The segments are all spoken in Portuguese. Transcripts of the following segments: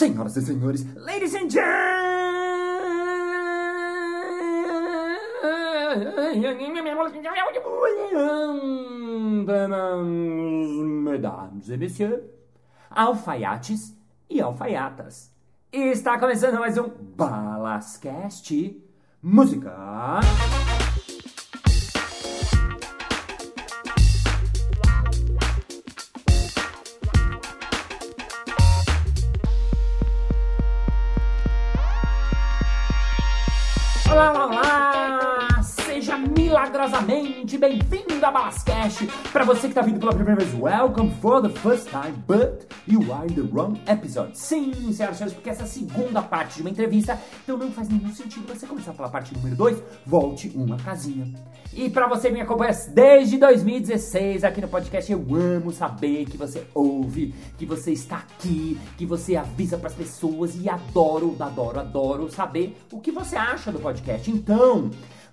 Senhoras e senhores, ladies and gentlemen, mesdames et messieurs, alfaiates e alfaiatas. Está começando mais um Balascast Música. Bem-vindo a Balascast. Para você que está vindo pela primeira vez, welcome for the first time, but you are in the wrong episode. Sim, senhoras e senhores, porque essa é a segunda parte de uma entrevista, então não faz nenhum sentido você começar pela parte número 2, volte uma casinha. E para você que me acompanha desde 2016 aqui no podcast, eu amo saber que você ouve, que você está aqui, que você avisa para as pessoas e adoro, adoro, adoro saber o que você acha do podcast. Então,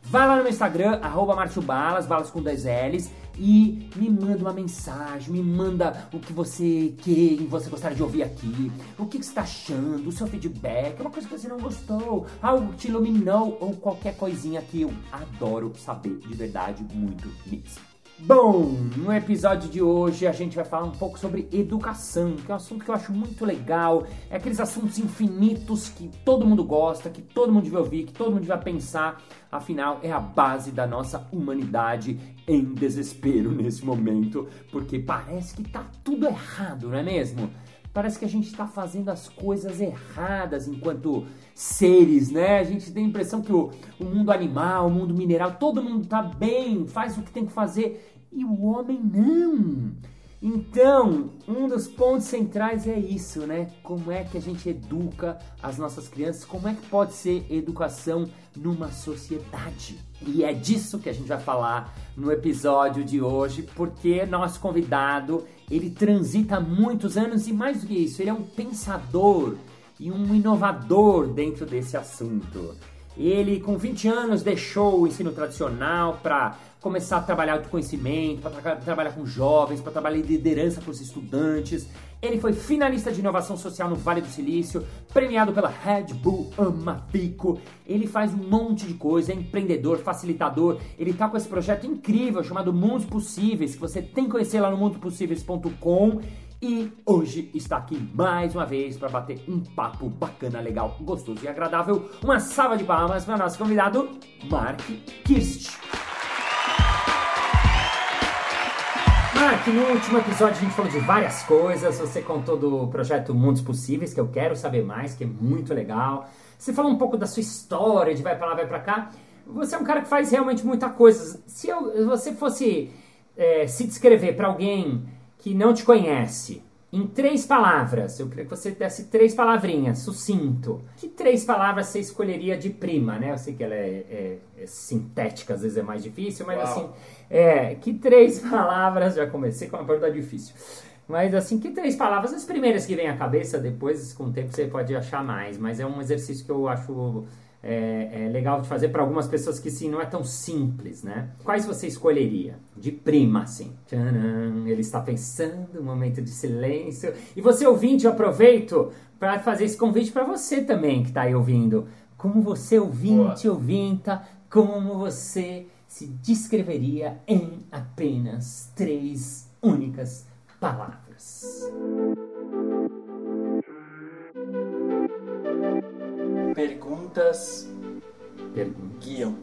vai lá no meu Instagram, arroba Márcio Balas, balas com dois L's, e me manda uma mensagem, me manda o que você quer, você gostaria de ouvir aqui, o que, que você está achando, o seu feedback, uma coisa que você não gostou, algo que te iluminou, ou qualquer coisinha que eu adoro saber de verdade muito mesmo. Bom, no episódio de hoje a gente vai falar um pouco sobre educação, que é um assunto que eu acho muito legal. É aqueles assuntos infinitos que todo mundo gosta, que todo mundo devia ouvir, que todo mundo devia pensar. Afinal, é a base da nossa humanidade em desespero nesse momento, porque parece que tá tudo errado, não é mesmo? Parece que a gente está fazendo as coisas erradas enquanto seres, né? A gente tem a impressão que o, o mundo animal, o mundo mineral, todo mundo está bem, faz o que tem que fazer e o homem não. Então, um dos pontos centrais é isso, né? Como é que a gente educa as nossas crianças? Como é que pode ser educação numa sociedade? E é disso que a gente vai falar no episódio de hoje, porque nosso convidado, ele transita muitos anos e mais do que isso, ele é um pensador e um inovador dentro desse assunto. Ele, com 20 anos, deixou o ensino tradicional para começar a trabalhar autoconhecimento, para tra trabalhar com jovens, para trabalhar em liderança para os estudantes. Ele foi finalista de inovação social no Vale do Silício, premiado pela Red Bull Amapico. Ele faz um monte de coisa, é empreendedor, facilitador. Ele tá com esse projeto incrível chamado Mundos Possíveis, que você tem que conhecer lá no mundopossíveis.com. E hoje está aqui mais uma vez para bater um papo bacana, legal, gostoso e agradável. Uma salva de palmas para nosso convidado, Mark Kirst. Mark, no último episódio a gente falou de várias coisas. Você contou do projeto Mundos Possíveis, que eu quero saber mais, que é muito legal. Você falou um pouco da sua história, de vai para lá, vai para cá. Você é um cara que faz realmente muita coisa. Se eu, você fosse é, se descrever para alguém que não te conhece, em três palavras, eu queria que você desse três palavrinhas, sucinto. Que três palavras você escolheria de prima, né? Eu sei que ela é, é, é sintética, às vezes é mais difícil, mas Uau. assim, é, que três palavras, já comecei com uma pergunta difícil. Mas assim, que três palavras, as primeiras que vêm à cabeça, depois com o tempo você pode achar mais, mas é um exercício que eu acho é, é legal de fazer para algumas pessoas que sim, não é tão simples, né? Quais você escolheria? De prima, assim. Tcharam, ele está pensando, um momento de silêncio. E você ouvinte, eu aproveito para fazer esse convite para você também que está aí ouvindo. Como você ouvinte, Boa. ouvinta, como você se descreveria em apenas três únicas palavras? Perguntas Perguntas. guiam.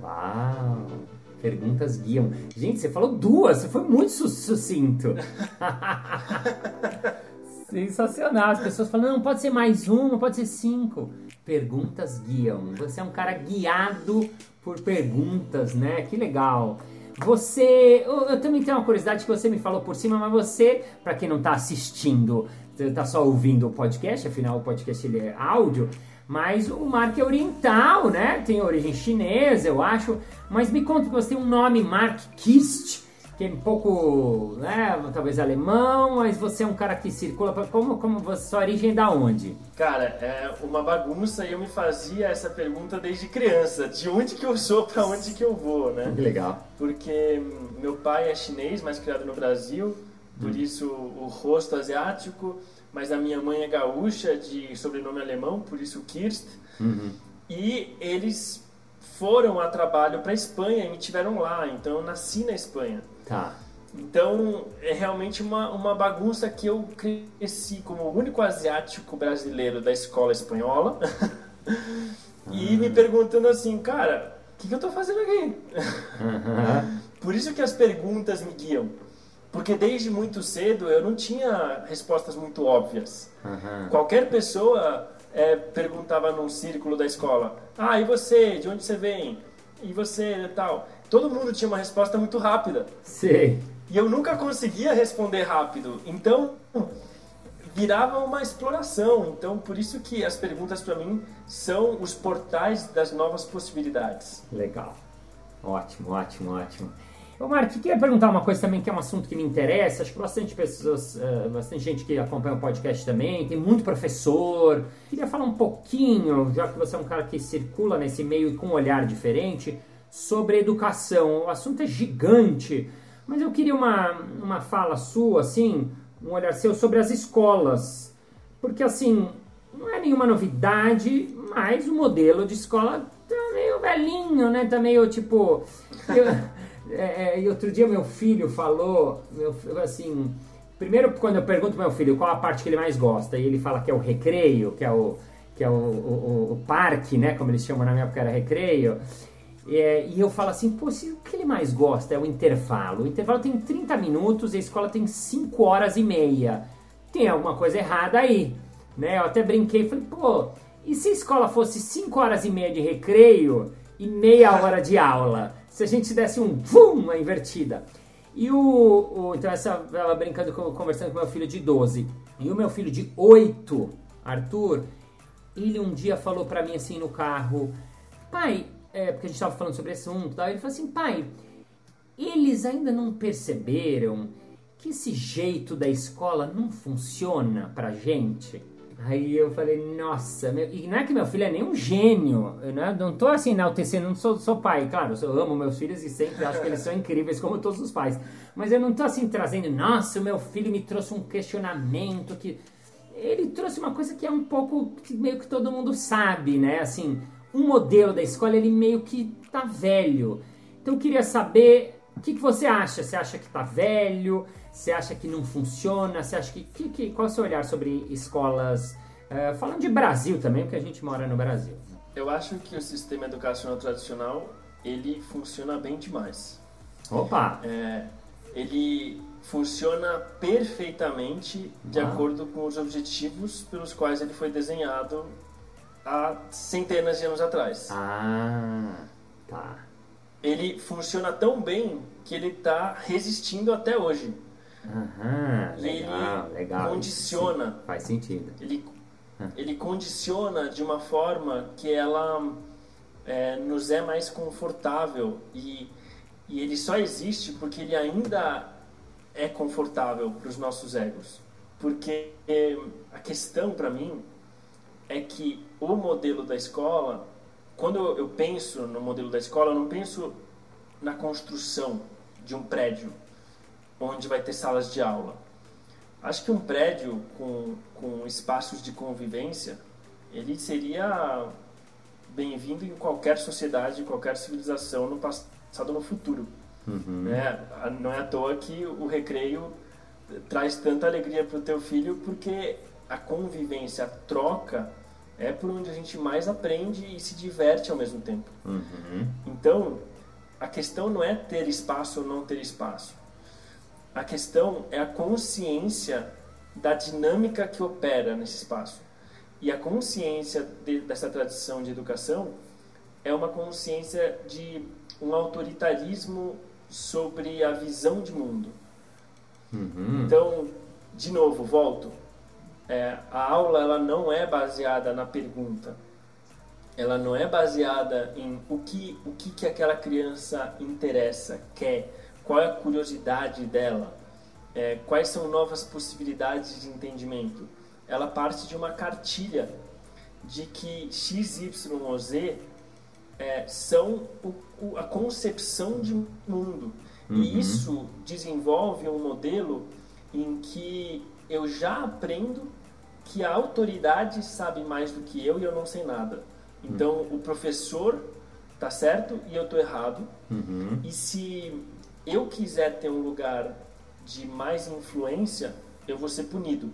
Uau! Perguntas guiam. Gente, você falou duas, você foi muito sucinto. Sensacional. As pessoas falam, não, pode ser mais uma, pode ser cinco. Perguntas guiam. Você é um cara guiado por perguntas, né? Que legal. Você, eu, eu, também tenho uma curiosidade que você me falou por cima, mas você, para quem não está assistindo, está só ouvindo o podcast, afinal o podcast ele é áudio, mas o Mark é oriental, né? Tem origem chinesa, eu acho. Mas me conta que você tem um nome, Mark Kist, que é um pouco, né? Talvez alemão, mas você é um cara que circula. Como, como você, sua origem é da onde? Cara, é uma bagunça e eu me fazia essa pergunta desde criança. De onde que eu sou para onde que eu vou, né? Que legal. Porque meu pai é chinês, mas criado no Brasil. Por hum. isso o rosto asiático mas a minha mãe é gaúcha, de sobrenome alemão, por isso Kirst. Uhum. E eles foram a trabalho para Espanha e me tiveram lá, então eu nasci na Espanha. Tá. Então é realmente uma, uma bagunça que eu cresci como o único asiático brasileiro da escola espanhola e me perguntando assim, cara, o que, que eu tô fazendo aqui? Uhum. Por isso que as perguntas me guiam. Porque desde muito cedo eu não tinha respostas muito óbvias. Uhum. Qualquer pessoa é, perguntava num círculo da escola: Ah, e você? De onde você vem? E você tal? Todo mundo tinha uma resposta muito rápida. Sei. E eu nunca conseguia responder rápido. Então, virava uma exploração. Então, por isso que as perguntas para mim são os portais das novas possibilidades. Legal. Ótimo, ótimo, ótimo. Ô Mark, queria perguntar uma coisa também que é um assunto que me interessa. Acho que bastante pessoas, uh, bastante gente que acompanha o podcast também, tem muito professor. Queria falar um pouquinho, já que você é um cara que circula nesse meio com um olhar diferente, sobre educação. O assunto é gigante, mas eu queria uma, uma fala sua, assim, um olhar seu sobre as escolas. Porque, assim, não é nenhuma novidade, mas o modelo de escola tá meio velhinho, né? Tá meio tipo. Eu, é, é, e outro dia meu filho falou, meu, assim, primeiro quando eu pergunto pro meu filho qual a parte que ele mais gosta, e ele fala que é o recreio, que é o, que é o, o, o parque, né, como eles chamam na minha época era recreio, é, e eu falo assim, pô, se, o que ele mais gosta é o intervalo. O intervalo tem 30 minutos e a escola tem 5 horas e meia. Tem alguma coisa errada aí, né? Eu até brinquei, falei, pô, e se a escola fosse 5 horas e meia de recreio e meia hora de aula? se a gente desse um vum, uma invertida. E o, o então essa ela brincando conversando com meu filho de 12. E o meu filho de 8, Arthur, ele um dia falou para mim assim no carro: "Pai, é, porque a gente tava falando sobre esse assunto, tá? ele falou assim: "Pai, eles ainda não perceberam que esse jeito da escola não funciona pra gente?" Aí eu falei, nossa, meu... e não é que meu filho é nem um gênio, eu não, não tô assim enaltecendo, não sou, sou pai, claro, eu amo meus filhos e sempre acho que eles são incríveis, como todos os pais, mas eu não tô assim trazendo, nossa, o meu filho me trouxe um questionamento que. Ele trouxe uma coisa que é um pouco que meio que todo mundo sabe, né? Assim, um modelo da escola, ele meio que tá velho. Então eu queria saber o que, que você acha? Você acha que tá velho? Você acha que não funciona? Você acha que, que, que qual é o seu olhar sobre escolas? Uh, falando de Brasil também, porque a gente mora no Brasil. Eu acho que o sistema educacional tradicional ele funciona bem demais. Opa! É, ele funciona perfeitamente de ah. acordo com os objetivos pelos quais ele foi desenhado há centenas de anos atrás. Ah, tá. Ele funciona tão bem que ele está resistindo até hoje. Aham, legal, ele legal. condiciona. Faz sentido. Ele, ele condiciona de uma forma que ela é, nos é mais confortável e, e ele só existe porque ele ainda é confortável para os nossos egos. Porque é, a questão para mim é que o modelo da escola, quando eu penso no modelo da escola, eu não penso na construção de um prédio onde vai ter salas de aula. Acho que um prédio com, com espaços de convivência, ele seria bem-vindo em qualquer sociedade, qualquer civilização no passado ou no futuro. Uhum. Né? Não é à toa que o recreio traz tanta alegria para o teu filho, porque a convivência, a troca, é por onde a gente mais aprende e se diverte ao mesmo tempo. Uhum. Então, a questão não é ter espaço ou não ter espaço. A questão é a consciência da dinâmica que opera nesse espaço. E a consciência de, dessa tradição de educação é uma consciência de um autoritarismo sobre a visão de mundo. Uhum. Então, de novo, volto. É, a aula ela não é baseada na pergunta. Ela não é baseada em o que, o que, que aquela criança interessa, quer qual é a curiosidade dela, é, quais são novas possibilidades de entendimento. Ela parte de uma cartilha de que X, Y ou Z é, são o, o, a concepção de mundo. Uhum. E isso desenvolve um modelo em que eu já aprendo que a autoridade sabe mais do que eu e eu não sei nada. Então, uhum. o professor tá certo e eu tô errado. Uhum. E se eu quiser ter um lugar de mais influência, eu vou ser punido.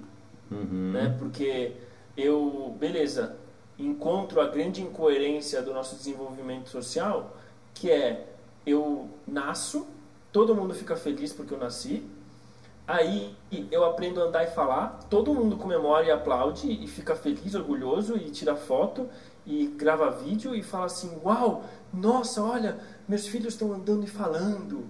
Uhum. Né? Porque eu, beleza, encontro a grande incoerência do nosso desenvolvimento social, que é eu nasço, todo mundo fica feliz porque eu nasci, aí eu aprendo a andar e falar, todo mundo comemora e aplaude e fica feliz, orgulhoso e tira foto e grava vídeo e fala assim: Uau, nossa, olha, meus filhos estão andando e falando.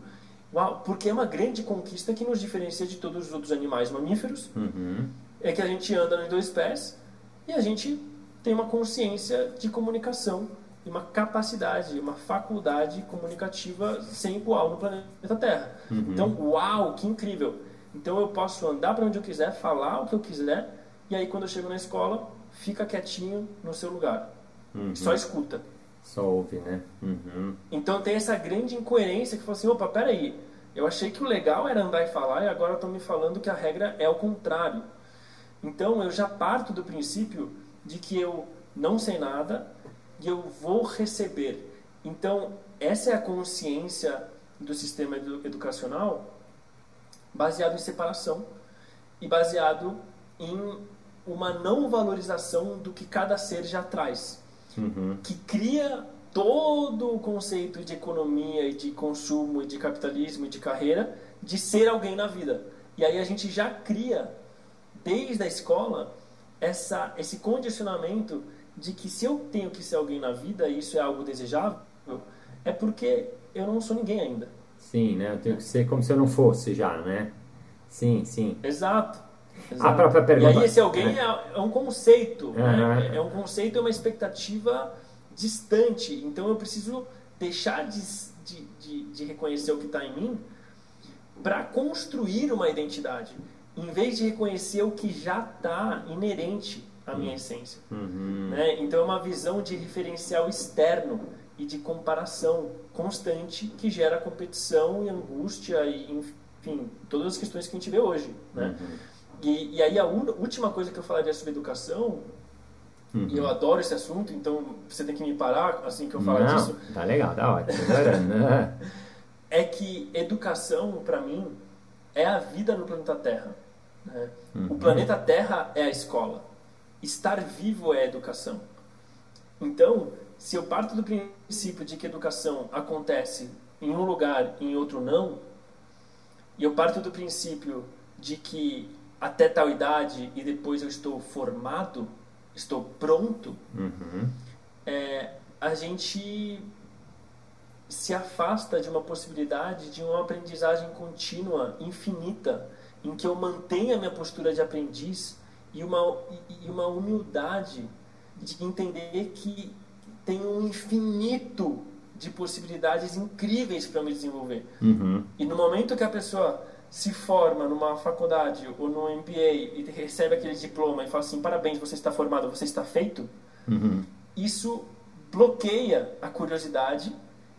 Uau, porque é uma grande conquista que nos diferencia de todos os outros animais mamíferos. Uhum. É que a gente anda em dois pés e a gente tem uma consciência de comunicação e uma capacidade, uma faculdade comunicativa sem igual no planeta Terra. Uhum. Então, uau, que incrível! Então eu posso andar para onde eu quiser, falar o que eu quiser, e aí quando eu chego na escola, fica quietinho no seu lugar. Uhum. Só escuta. Só ouve, né? Uhum. Então tem essa grande incoerência que fala assim, opa, peraí, eu achei que o legal era andar e falar e agora estão me falando que a regra é o contrário. Então eu já parto do princípio de que eu não sei nada e eu vou receber. Então essa é a consciência do sistema educacional baseado em separação e baseado em uma não valorização do que cada ser já traz uhum. que cria todo o conceito de economia e de consumo e de capitalismo e de carreira de ser alguém na vida. E aí a gente já cria, desde a escola, essa, esse condicionamento de que se eu tenho que ser alguém na vida e isso é algo desejável, é porque eu não sou ninguém ainda. Sim, né? Eu tenho que ser como se eu não fosse já, né? Sim, sim. Exato. Exato. A própria pergunta. E aí esse alguém é, é um conceito, uhum. né? é, um conceito, é uma expectativa distante. Então eu preciso deixar de, de, de, de reconhecer o que está em mim para construir uma identidade, em vez de reconhecer o que já está inerente à minha uhum. essência. Uhum. Né? Então é uma visão de referencial externo e de comparação constante que gera competição e angústia e enfim todas as questões que a gente vê hoje, né? Uhum. E, e aí a última coisa que eu falaria sobre educação, uhum. e eu adoro esse assunto, então você tem que me parar assim que eu falar Não, disso. Tá legal, tá ótimo. é que educação, para mim, é a vida no planeta Terra. Né? Uhum. O planeta Terra é a escola. Estar vivo é a educação. Então, se eu parto do princípio de que educação acontece em um lugar e em outro não, e eu parto do princípio de que até tal idade e depois eu estou formado, estou pronto, uhum. é, a gente se afasta de uma possibilidade de uma aprendizagem contínua, infinita, em que eu mantenha a minha postura de aprendiz e uma, e uma humildade de entender que tem um infinito de possibilidades incríveis para me desenvolver. Uhum. E no momento que a pessoa se forma numa faculdade ou no MBA e recebe aquele diploma e fala assim, parabéns, você está formado, você está feito, uhum. isso bloqueia a curiosidade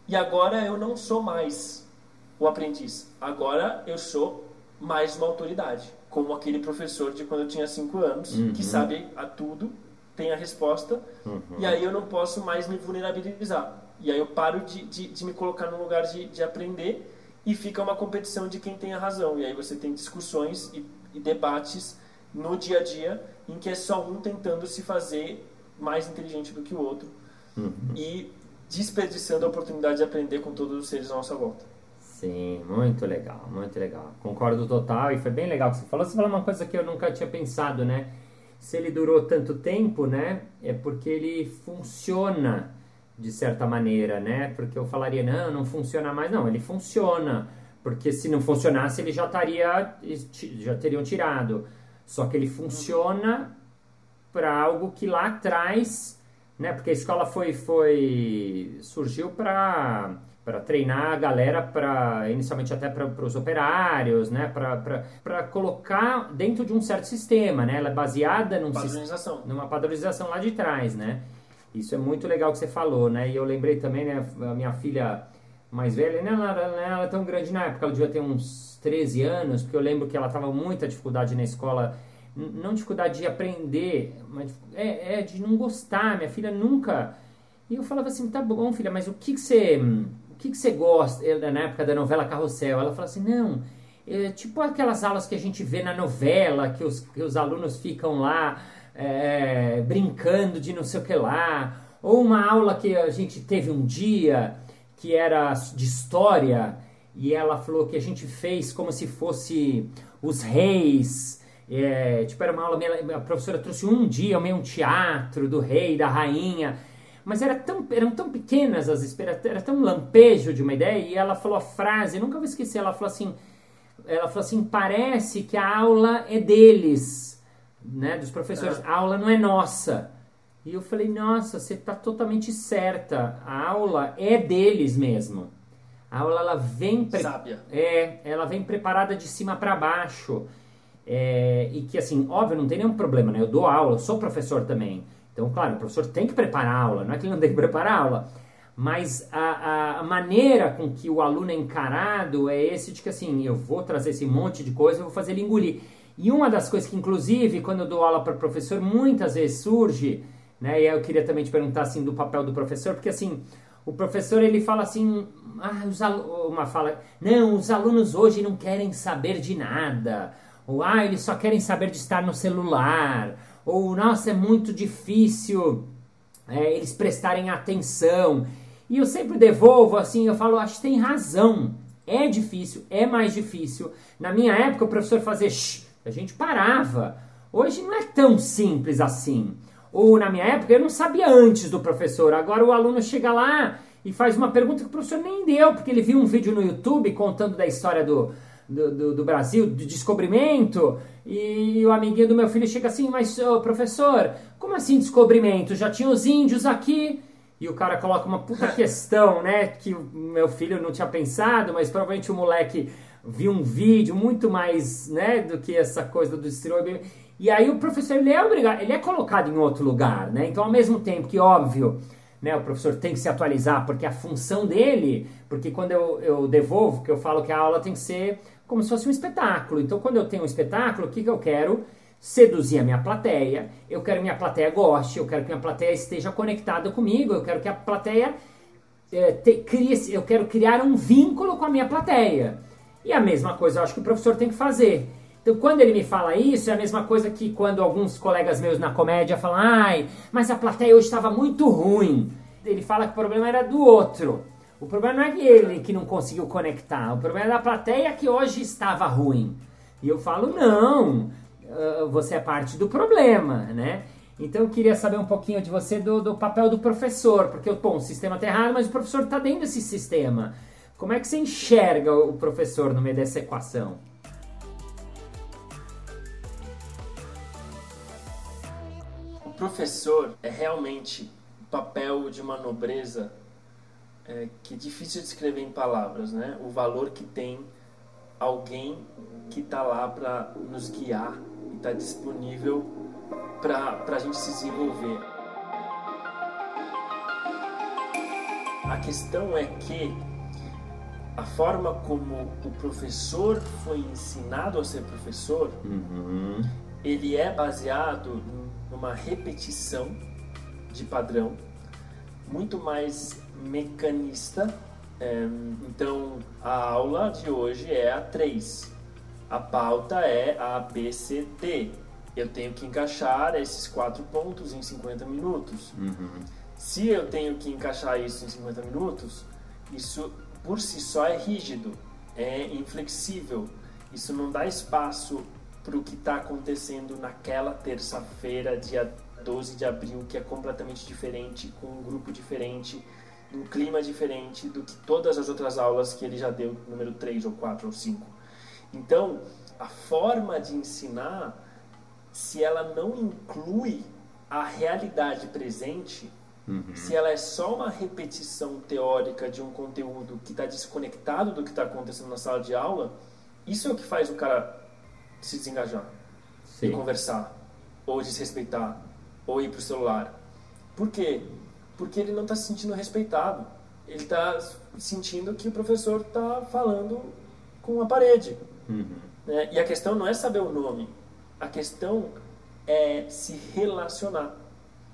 e agora eu não sou mais o aprendiz. Agora eu sou mais uma autoridade, como aquele professor de quando eu tinha 5 anos, uhum. que sabe a tudo, tem a resposta, uhum. e aí eu não posso mais me vulnerabilizar. E aí eu paro de, de, de me colocar no lugar de, de aprender e fica uma competição de quem tem a razão. E aí você tem discussões e, e debates no dia a dia em que é só um tentando se fazer mais inteligente do que o outro uhum. e desperdiçando a oportunidade de aprender com todos os seres à nossa volta. Sim, muito legal, muito legal. Concordo total e foi bem legal que você falou. Você falou uma coisa que eu nunca tinha pensado, né? Se ele durou tanto tempo, né? É porque ele funciona de certa maneira, né? Porque eu falaria, não, não funciona mais. Não, ele funciona. Porque se não funcionasse, ele já estaria, já teriam tirado. Só que ele funciona para algo que lá atrás, né? Porque a escola foi, foi surgiu para para treinar a galera para inicialmente até para os operários, né? Para colocar dentro de um certo sistema, né? Ela é baseada num padronização. numa padronização lá de trás, né? Isso é muito legal que você falou, né? E eu lembrei também, né? A minha filha mais velha, né? ela, ela, ela é tão grande na época, ela devia ter uns 13 anos, porque eu lembro que ela tava muita dificuldade na escola não dificuldade de aprender, mas é, é, de não gostar. Minha filha nunca. E eu falava assim: tá bom, filha, mas o que, que você. Que, que você gosta? Na época da novela Carrossel, ela falou assim: não, é, tipo aquelas aulas que a gente vê na novela, que os, que os alunos ficam lá é, brincando de não sei o que lá. Ou uma aula que a gente teve um dia que era de história e ela falou que a gente fez como se fosse os reis. É, tipo, era uma aula, a professora trouxe um dia meio um teatro do rei, da rainha, mas era tão, eram tão pequenas as esperas, era tão lampejo de uma ideia, e ela falou a frase, nunca vou esquecer, ela falou assim, ela falou assim, parece que a aula é deles, né, dos professores, é. a aula não é nossa. E eu falei, nossa, você está totalmente certa, a aula é deles mesmo. A aula ela vem pre... Sábia. É, ela vem preparada de cima para baixo. É, e que assim, óbvio, não tem nenhum problema, né? Eu dou aula, eu sou professor também. Então, claro, o professor tem que preparar a aula, não é que ele não tem que preparar a aula. Mas a, a, maneira com que o aluno é encarado é esse de que assim, eu vou trazer esse monte de coisa, eu vou fazer ele engolir. E uma das coisas que, inclusive, quando eu dou aula para professor, muitas vezes surge, né? E eu queria também te perguntar assim do papel do professor, porque assim, o professor ele fala assim, ah, os uma fala, não, os alunos hoje não querem saber de nada, ou ah, eles só querem saber de estar no celular, ou nossa, é muito difícil é, eles prestarem atenção. E eu sempre devolvo assim, eu falo, acho que tem razão. É difícil, é mais difícil. Na minha época o professor fazia shh, a gente parava. Hoje não é tão simples assim. Ou na minha época eu não sabia antes do professor. Agora o aluno chega lá e faz uma pergunta que o professor nem deu, porque ele viu um vídeo no YouTube contando da história do, do, do, do Brasil, do descobrimento, e o amiguinho do meu filho chega assim, mas oh, professor, como assim descobrimento? Já tinha os índios aqui? E o cara coloca uma puta questão, né? Que o meu filho não tinha pensado, mas provavelmente o moleque viu um vídeo muito mais, né, do que essa coisa do destroço. E aí o professor ele é obrigado, ele é colocado em outro lugar, né? Então ao mesmo tempo que óbvio, né, o professor tem que se atualizar porque a função dele, porque quando eu, eu devolvo, que eu falo que a aula tem que ser como se fosse um espetáculo. Então quando eu tenho um espetáculo, o que, que eu quero? Seduzir a minha plateia, eu quero que minha plateia goste, eu quero que minha plateia esteja conectada comigo, eu quero que a plateia é, te, crie, eu quero criar um vínculo com a minha plateia. E a mesma coisa eu acho que o professor tem que fazer. Então, quando ele me fala isso, é a mesma coisa que quando alguns colegas meus na comédia falam, ai, mas a plateia hoje estava muito ruim. Ele fala que o problema era do outro. O problema não é que ele que não conseguiu conectar, o problema é da plateia que hoje estava ruim. E eu falo, não, você é parte do problema, né? Então eu queria saber um pouquinho de você do, do papel do professor, porque bom, o sistema está errado, mas o professor está dentro desse sistema. Como é que você enxerga o professor no meio dessa equação? professor é realmente o papel de uma nobreza é, que é difícil de escrever em palavras, né? O valor que tem alguém que está lá para nos guiar e está disponível para a gente se desenvolver. A questão é que a forma como o professor foi ensinado a ser professor, uhum. ele é baseado numa repetição de padrão, muito mais mecanista. É, então, a aula de hoje é a 3. A pauta é a ABCD. Eu tenho que encaixar esses quatro pontos em 50 minutos. Uhum. Se eu tenho que encaixar isso em 50 minutos, isso por si só é rígido, é inflexível. Isso não dá espaço para o que está acontecendo naquela terça-feira, dia 12 de abril, que é completamente diferente, com um grupo diferente, um clima diferente do que todas as outras aulas que ele já deu, número 3 ou 4 ou 5. Então, a forma de ensinar, se ela não inclui a realidade presente, uhum. se ela é só uma repetição teórica de um conteúdo que está desconectado do que está acontecendo na sala de aula, isso é o que faz o cara se desengajar Sim. e conversar, ou desrespeitar, ou ir para o celular. Por quê? Porque ele não está se sentindo respeitado. Ele está sentindo que o professor está falando com a parede. Uhum. Né? E a questão não é saber o nome. A questão é se relacionar.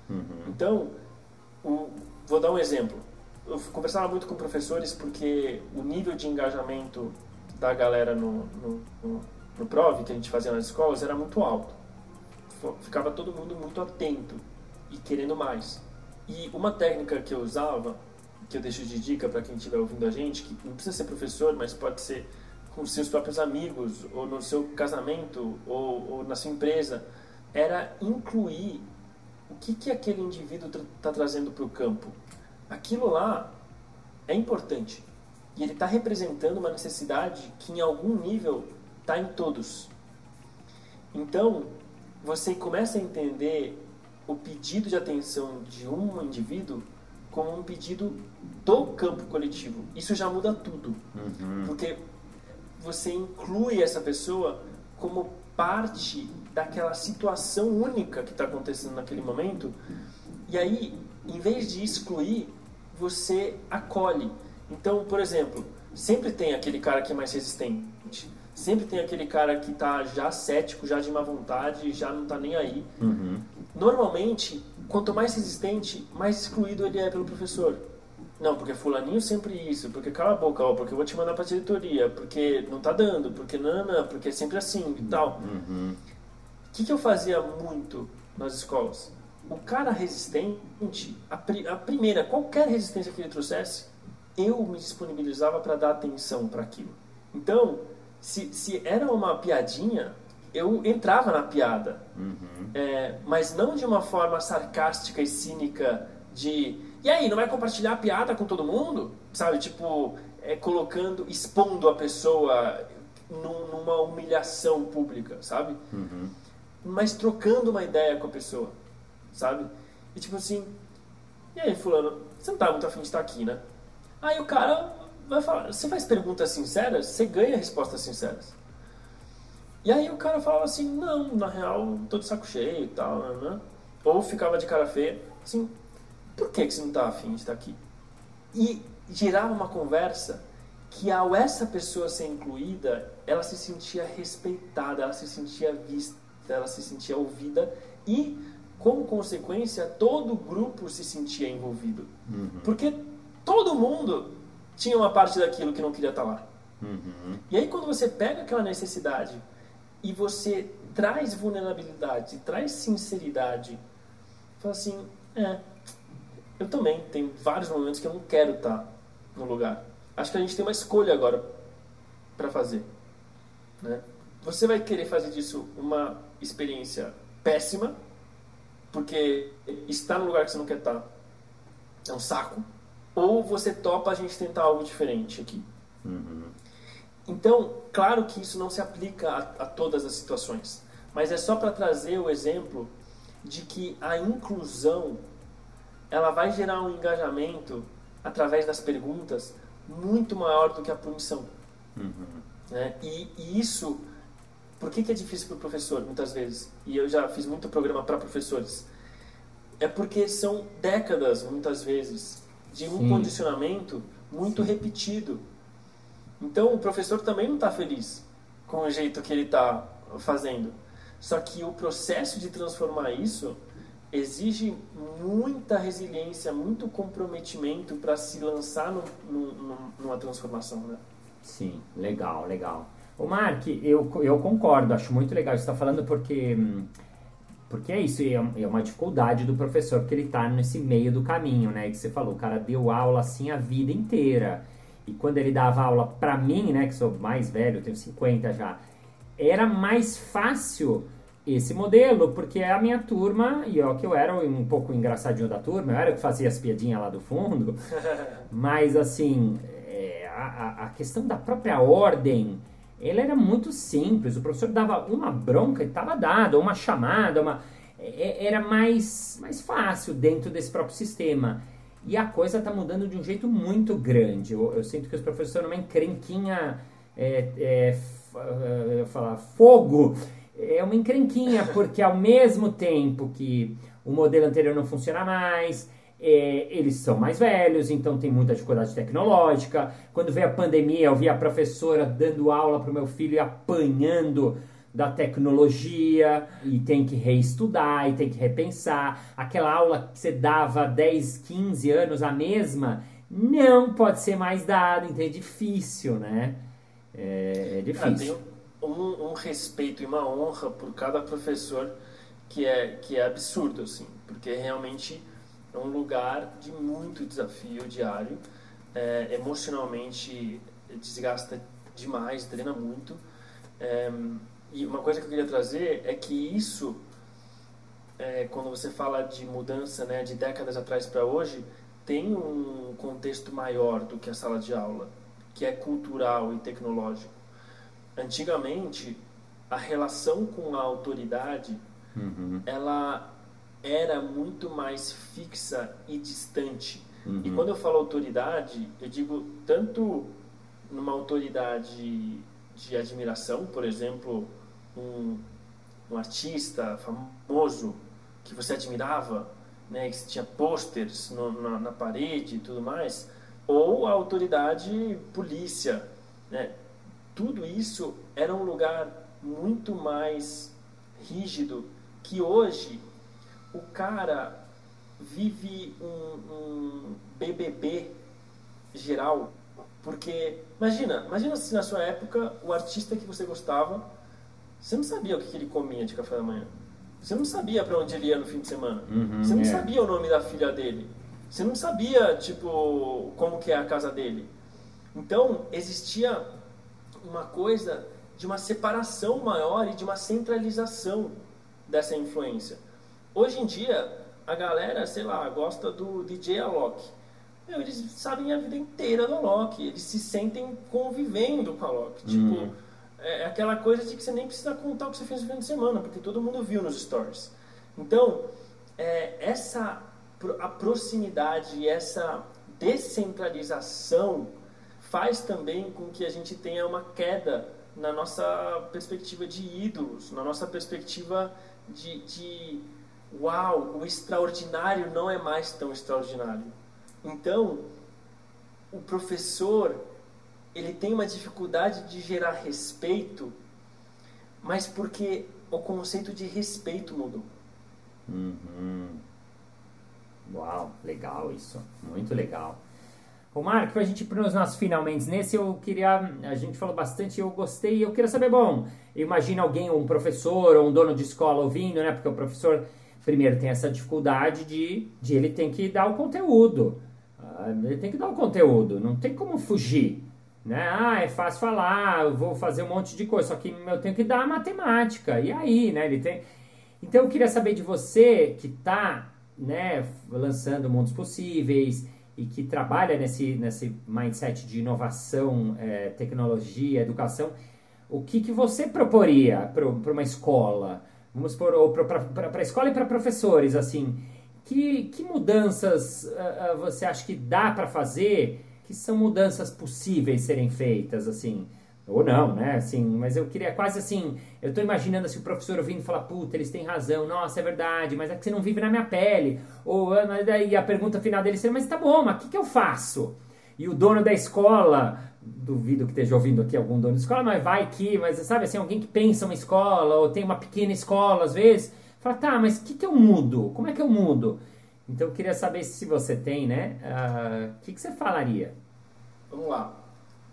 Uhum. Então, o, vou dar um exemplo. Eu conversava muito com professores porque o nível de engajamento da galera no, no, no, no PROV que a gente fazia nas escolas era muito alto. Ficava todo mundo muito atento e querendo mais. E uma técnica que eu usava, que eu deixo de dica para quem estiver ouvindo a gente, que não precisa ser professor, mas pode ser com seus próprios amigos, ou no seu casamento, ou, ou na sua empresa, era incluir o que, que aquele indivíduo está trazendo para o campo. Aquilo lá é importante. E ele está representando uma necessidade que, em algum nível, está em todos. Então, você começa a entender o pedido de atenção de um indivíduo como um pedido do campo coletivo. Isso já muda tudo. Uhum. Porque você inclui essa pessoa como parte daquela situação única que está acontecendo naquele momento. E aí, em vez de excluir, você acolhe. Então, por exemplo, sempre tem aquele cara que é mais resistente. Sempre tem aquele cara que está já cético, já de má vontade, já não está nem aí. Uhum. Normalmente, quanto mais resistente, mais excluído ele é pelo professor. Não, porque fulaninho sempre isso, porque cala a boca, ó, porque eu vou te mandar pra diretoria, porque não tá dando, porque não, porque é sempre assim e tal. O uhum. que, que eu fazia muito nas escolas? O cara resistente, a, pri a primeira, qualquer resistência que ele trouxesse, eu me disponibilizava para dar atenção para aquilo. Então, se, se era uma piadinha, eu entrava na piada, uhum. é, mas não de uma forma sarcástica e cínica de e aí, não vai compartilhar a piada com todo mundo? Sabe, tipo, é, colocando, expondo a pessoa num, numa humilhação pública, sabe? Uhum. Mas trocando uma ideia com a pessoa, sabe? E tipo assim, e aí, fulano, você não tá muito afim de estar aqui, né? Aí o cara vai falar, você faz perguntas sinceras, você ganha respostas sinceras. E aí o cara falava assim, não, na real, tô de saco cheio e tal, né? Ou ficava de cara feia, assim, por que, que você não está afim de estar aqui? E girava uma conversa que ao essa pessoa ser incluída, ela se sentia respeitada, ela se sentia vista, ela se sentia ouvida e, como consequência, todo o grupo se sentia envolvido. Uhum. Porque todo mundo tinha uma parte daquilo que não queria estar lá. Uhum. E aí, quando você pega aquela necessidade e você traz vulnerabilidade, traz sinceridade, fala assim: é, eu também tenho vários momentos que eu não quero estar no lugar. Acho que a gente tem uma escolha agora para fazer. Né? Você vai querer fazer disso uma experiência péssima, porque estar no lugar que você não quer estar é um saco, ou você topa a gente tentar algo diferente aqui. Uhum. Então, claro que isso não se aplica a, a todas as situações, mas é só para trazer o exemplo de que a inclusão ela vai gerar um engajamento através das perguntas muito maior do que a punição. Uhum. Né? E, e, isso, por que, que é difícil para o professor muitas vezes? E eu já fiz muito programa para professores. É porque são décadas, muitas vezes, de um Sim. condicionamento muito Sim. repetido. Então o professor também não está feliz com o jeito que ele está fazendo. Só que o processo de transformar isso exige muita resiliência, muito comprometimento para se lançar no, no, numa transformação, né? Sim, legal, legal. O Mark, eu, eu concordo, acho muito legal isso que está falando porque porque é isso, é, é uma dificuldade do professor que ele está nesse meio do caminho, né? Que você falou, o cara deu aula assim a vida inteira. E quando ele dava aula para mim, né, que sou mais velho, tenho 50 já, era mais fácil esse modelo, porque é a minha turma, e ó, que eu era um pouco engraçadinho da turma, eu era o que fazia as piadinhas lá do fundo, mas assim, é, a, a questão da própria ordem, ela era muito simples, o professor dava uma bronca e estava dado, uma chamada, uma, é, era mais, mais fácil dentro desse próprio sistema. E a coisa está mudando de um jeito muito grande. Eu, eu sinto que os professores são uma encrenquinha, é, é, eu ia falar, fogo, é uma encrenquinha, porque ao mesmo tempo que o modelo anterior não funciona mais, é, eles são mais velhos, então tem muita dificuldade tecnológica. Quando veio a pandemia, eu vi a professora dando aula para o meu filho e apanhando da tecnologia e tem que reestudar e tem que repensar. Aquela aula que você dava 10, 15 anos a mesma, não pode ser mais dada, então é difícil, né? É, é difícil. Ah, um, um, respeito e uma honra por cada professor que é, que é absurdo, assim, porque realmente é um lugar de muito desafio diário, é, emocionalmente desgasta demais, treina muito. É, e uma coisa que eu queria trazer é que isso, é, quando você fala de mudança né, de décadas atrás para hoje, tem um contexto maior do que a sala de aula, que é cultural e tecnológico. Antigamente, a relação com a autoridade, uhum. ela era muito mais fixa e distante. Uhum. E quando eu falo autoridade, eu digo tanto numa autoridade de admiração, por exemplo, um, um artista famoso que você admirava, né, que tinha posters na, na, parede e tudo mais, ou a autoridade polícia. Né? Tudo isso era um lugar muito mais rígido que hoje o cara vive um, um BBB geral. Porque, imagina, imagina se na sua época o artista que você gostava você não sabia o que ele comia de café da manhã. Você não sabia para onde ele ia no fim de semana. Uhum, você não é. sabia o nome da filha dele. Você não sabia, tipo, como que é a casa dele. Então, existia uma coisa de uma separação maior e de uma centralização dessa influência. Hoje em dia, a galera, sei lá, gosta do DJ Alok. Meu, eles sabem a vida inteira do Alok. Eles se sentem convivendo com o Alok. Tipo, uhum. É, é aquela coisa de que você nem precisa contar o que você fez no fim de semana, porque todo mundo viu nos stories. Então, é, essa a proximidade essa descentralização faz também com que a gente tenha uma queda na nossa perspectiva de ídolos, na nossa perspectiva de, de uau, o extraordinário não é mais tão extraordinário. Então, o professor ele tem uma dificuldade de gerar respeito, mas porque o conceito de respeito mudou. Uhum. Uau, legal isso, muito legal. O para a gente ir para os nossos finalmente nesse, eu queria, a gente falou bastante, eu gostei, eu queria saber, bom, imagina alguém, um professor ou um dono de escola ouvindo, né? Porque o professor, primeiro, tem essa dificuldade de, de ele tem que dar o conteúdo. Ah, ele tem que dar o conteúdo, não tem como fugir. Né? Ah, é fácil falar, eu vou fazer um monte de coisa, só que eu tenho que dar a matemática. E aí, né? Ele tem. Então eu queria saber de você que está né, lançando mundos possíveis e que trabalha nesse, nesse mindset de inovação, é, tecnologia, educação, o que, que você proporia para uma escola? Vamos supor, para a escola e para professores, assim, que, que mudanças uh, você acha que dá para fazer que são mudanças possíveis serem feitas, assim. Ou não, né? Assim, mas eu queria quase assim. Eu estou imaginando assim, o professor ouvindo falar, puta, eles têm razão, nossa, é verdade, mas é que você não vive na minha pele. Ou ah, daí a pergunta final dele seria, mas tá bom, mas o que, que eu faço? E o dono da escola, duvido que esteja ouvindo aqui algum dono de escola, mas vai que, mas sabe assim, alguém que pensa uma escola, ou tem uma pequena escola às vezes, fala, tá, mas o que, que eu mudo? Como é que eu mudo? Então eu queria saber se você tem, né? Ah, o uh, que, que você falaria? Vamos lá.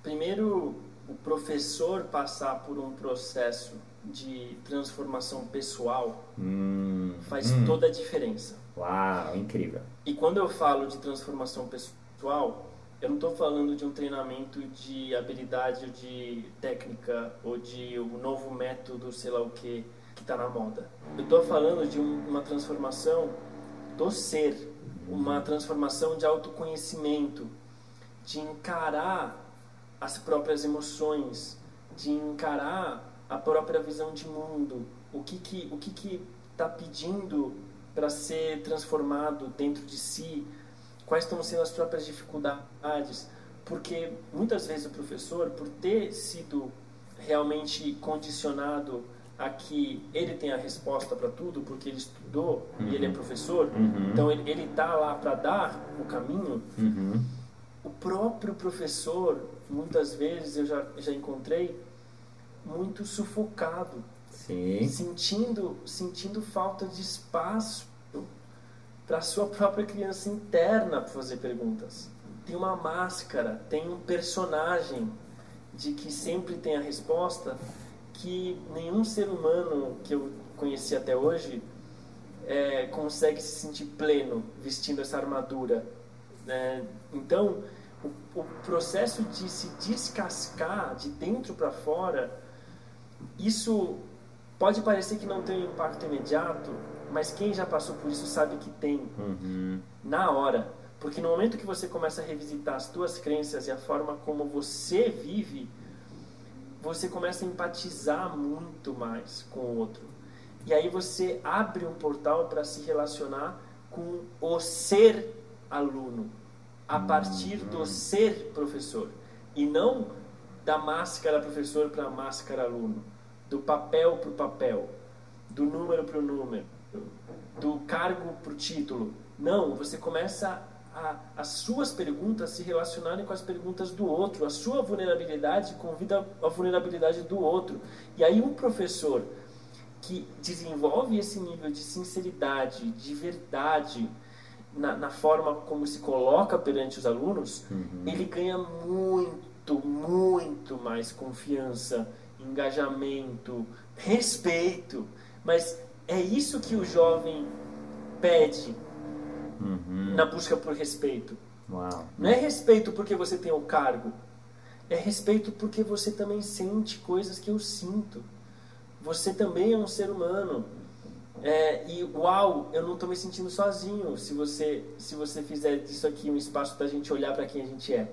Primeiro, o professor passar por um processo de transformação pessoal hum, faz hum. toda a diferença. Uau, incrível. E quando eu falo de transformação pessoal, eu não estou falando de um treinamento de habilidade ou de técnica ou de um novo método, sei lá o que, que está na moda. Eu estou falando de um, uma transformação do ser, uma transformação de autoconhecimento, de encarar as próprias emoções, de encarar a própria visão de mundo, o que que o que que está pedindo para ser transformado dentro de si, quais estão sendo as próprias dificuldades, porque muitas vezes o professor, por ter sido realmente condicionado a que ele tem a resposta para tudo, porque ele estudou uhum. e ele é uhum. professor, uhum. então ele está lá para dar o caminho. Uhum. O próprio professor, muitas vezes eu já, já encontrei muito sufocado, Sim. sentindo sentindo falta de espaço para sua própria criança interna fazer perguntas. Tem uma máscara, tem um personagem de que sempre tem a resposta que nenhum ser humano que eu conheci até hoje é, consegue se sentir pleno vestindo essa armadura. Né? Então, o, o processo de se descascar de dentro para fora, isso pode parecer que não tem um impacto imediato, mas quem já passou por isso sabe que tem Uhum. na hora. Porque no momento que você começa a revisitar as tuas crenças e a forma como você vive, você começa a empatizar muito mais com o outro. E aí você abre um portal para se relacionar com o ser aluno, a partir do ser professor. E não da máscara professor para máscara aluno, do papel para o papel, do número para o número, do cargo para o título. Não, você começa a, as suas perguntas se relacionarem com as perguntas do outro. A sua vulnerabilidade convida a vulnerabilidade do outro. E aí um professor que desenvolve esse nível de sinceridade, de verdade na, na forma como se coloca perante os alunos, ele ganha muito, muito mais confiança, engajamento, respeito. Mas é isso que o jovem pede Uhum. na busca por respeito. Uau. Não é respeito porque você tem o cargo, é respeito porque você também sente coisas que eu sinto. Você também é um ser humano. É, e uau, eu não estou me sentindo sozinho se você se você fizer disso aqui um espaço para a gente olhar para quem a gente é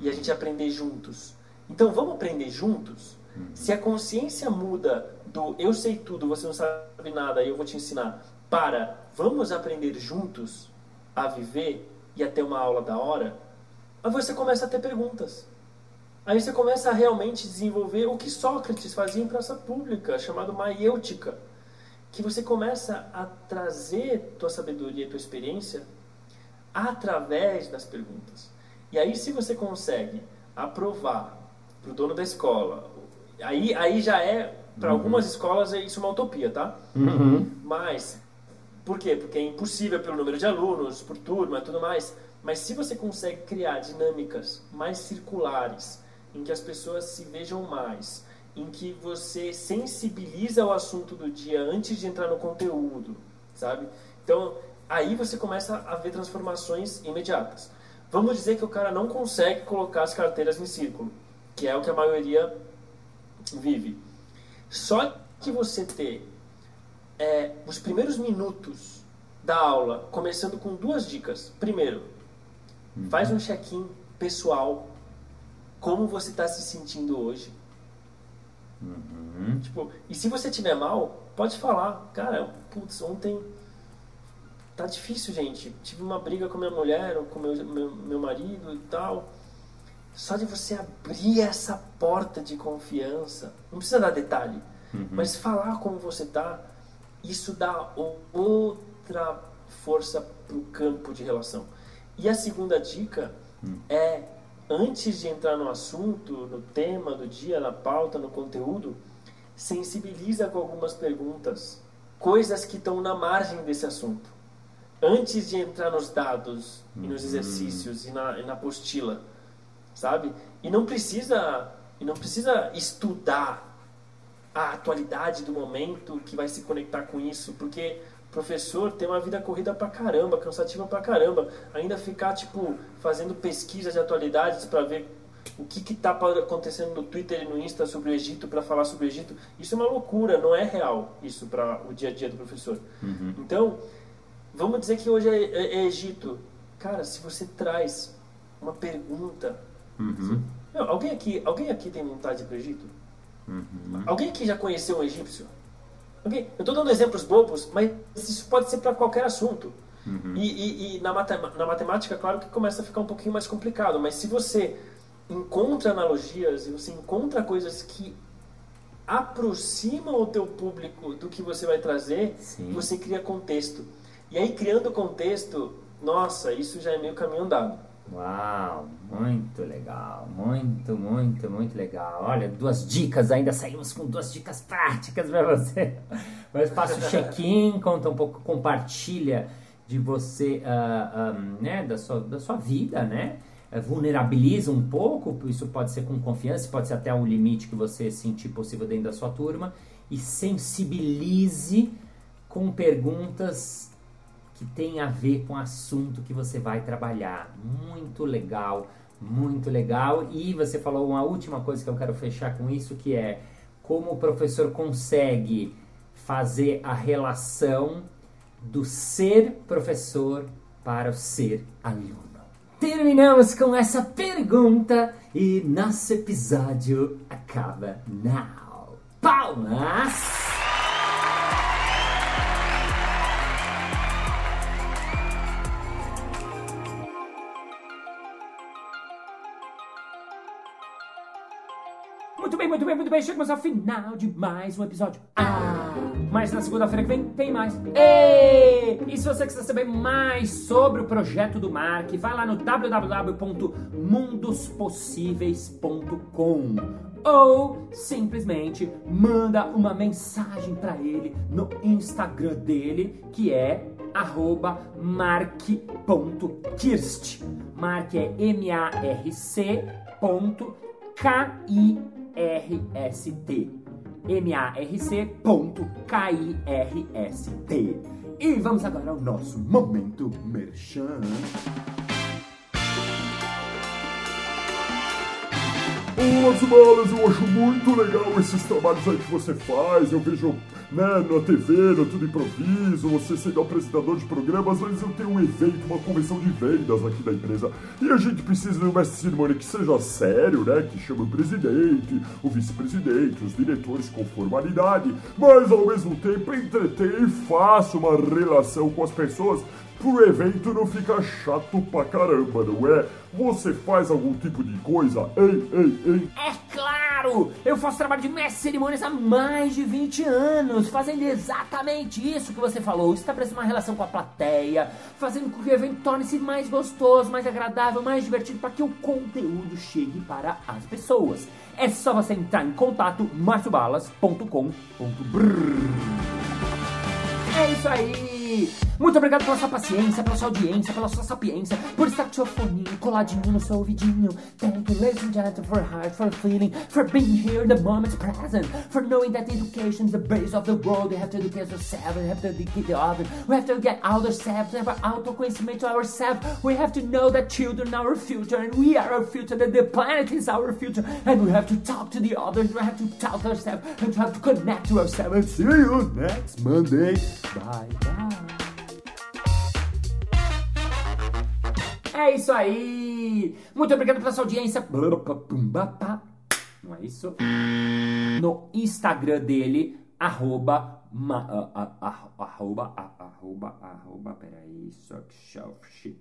e a gente aprender juntos. Então vamos aprender juntos. Se a consciência muda do eu sei tudo, você não sabe nada eu vou te ensinar, para vamos aprender juntos a viver e a ter uma aula da hora, aí você começa a ter perguntas. Aí você começa a realmente desenvolver o que Sócrates fazia em praça pública, chamado maiêutica, que você começa a trazer tua sabedoria tua experiência através das perguntas. E aí se você consegue aprovar para o dono da escola, aí, aí já é, para algumas escolas, é isso uma utopia, tá? Uhum. Mas, por quê? Porque é impossível pelo número de alunos, por turma e tudo mais. Mas se você consegue criar dinâmicas mais circulares, em que as pessoas se vejam mais, em que você sensibiliza o assunto do dia antes de entrar no conteúdo, sabe? Então, aí você começa a ver transformações imediatas. Vamos dizer que o cara não consegue colocar as carteiras em círculo, que é o que a maioria vive. Só que você ter é, os primeiros minutos da aula, começando com duas dicas. Primeiro, faz um check-in pessoal. Como você está se sentindo hoje? Uhum. Tipo, e se você tiver mal, pode falar. Cara, putz, ontem tá difícil, gente. Tive uma briga com minha mulher ou com meu, meu, meu marido e tal. Só de você abrir essa porta de confiança, não precisa dar detalhe, mas falar como você tá, isso dá outra força pro campo de relação. E a segunda dica é, antes de entrar no assunto, no tema do dia, na pauta, no conteúdo, sensibiliza com algumas perguntas, coisas que estão na margem desse assunto. Antes de entrar nos dados e nos exercícios e na, e na apostila, sabe? E não precisa e não precisa estudar a atualidade do momento que vai se conectar com isso, porque o professor tem uma vida corrida pra caramba, cansativa pra caramba, ainda ficar tipo fazendo pesquisas de atualidades para ver o que tá pa- acontecendo no Twitter e no Insta sobre o Egito para falar sobre o Egito, isso é uma loucura, não é real isso para o dia a dia do professor. Então, vamos dizer que hoje é, é- é Egito. Cara, se você traz uma pergunta, Uhum. Meu, alguém aqui, alguém aqui tem vontade de ir pro Egito? Uhum. Alguém aqui já conheceu um egípcio? Alguém? Eu estou dando exemplos bobos, mas isso pode ser para qualquer assunto. E, e- e na, matema- na matemática, claro que começa a ficar um pouquinho mais complicado, mas se você encontra analogias e você encontra coisas que aproximam o teu público do que você vai trazer, Sim. você cria contexto. E aí, criando contexto, nossa, isso já é meio caminho andado. Uau, muito legal, muito, muito, muito legal. Olha, duas dicas, ainda saímos com duas dicas práticas para você. Mas faça o check-in, conta um pouco, compartilha de você, uh, ah, um, ah, né, da sua, da sua vida, né? Eh, vulnerabiliza um pouco, isso pode ser com confiança, pode ser até o limite que você sentir possível dentro da sua turma, e sensibilize com perguntas que tem a ver com o assunto que você vai trabalhar. Muito legal, muito legal. E você falou uma última coisa que eu quero fechar com isso, que é como o professor consegue fazer a relação do ser professor para o ser aluno. Terminamos com essa pergunta e nosso episódio acaba now. Palmas! Bem, muito bem, muito bem. Chegamos ao final de mais um episódio. Ah, mas na segunda-feira que vem tem mais. E, e se você quiser saber mais sobre o projeto do Mark, vai lá no www.mundospossíveis.com ou simplesmente manda uma mensagem para ele no Instagram dele, que é arroba mark.kirst. Mark é M-A-R-C ponto K-I M-A-R-C.K-I-R-S-T. M-A-R-C.K-I-R-S-T. E vamos agora ao nosso momento merchan. Umas balas, eu acho muito legal esses trabalhos aí que você faz. Eu vejo né, na TV, no Tudo Improviso, você sendo apresentador de programas, mas eu tenho um evento, uma convenção de vendas aqui da empresa. E a gente precisa de uma cerimônia que seja sério, né? Que chame o presidente, o vice-presidente, os diretores com formalidade, mas ao mesmo tempo entretém e faça uma relação com as pessoas pro evento não ficar chato pra caramba, não é? Você faz algum tipo de coisa? Ei, ei, ei. É claro! Eu faço trabalho de mestre cerimônias há mais de 20 anos, fazendo exatamente isso que você falou, estabelecendo uma relação com a plateia, fazendo com que o evento torne-se mais gostoso, mais agradável, mais divertido, para que o conteúdo chegue para as pessoas. É só você entrar em contato marciobalas.com.br. É isso aí! Muito obrigado pela sua paciência, pela sua audiência, pela sua sapiência, por estar com seu foninho coladinho no seu ouvidinho. Thank you, ladies and gentlemen, for heart, for feeling, for being here in the moment present, for knowing that education is the base of the world. We have to educate ourselves, we have to educate the others, we have to get ourselves, we have autoconhecimento to ourselves. We have to know that children are our future, and we are our future, that the planet is our future, and we have to talk to the others, we have to talk to ourselves, and we have to connect to ourselves. And see you next Monday. Bye bye. É isso aí! Muito obrigado pela sua audiência. Não é isso? No Instagram dele, arroba, ma, uh, uh, arroba, arroba, arroba, peraí, suck shit.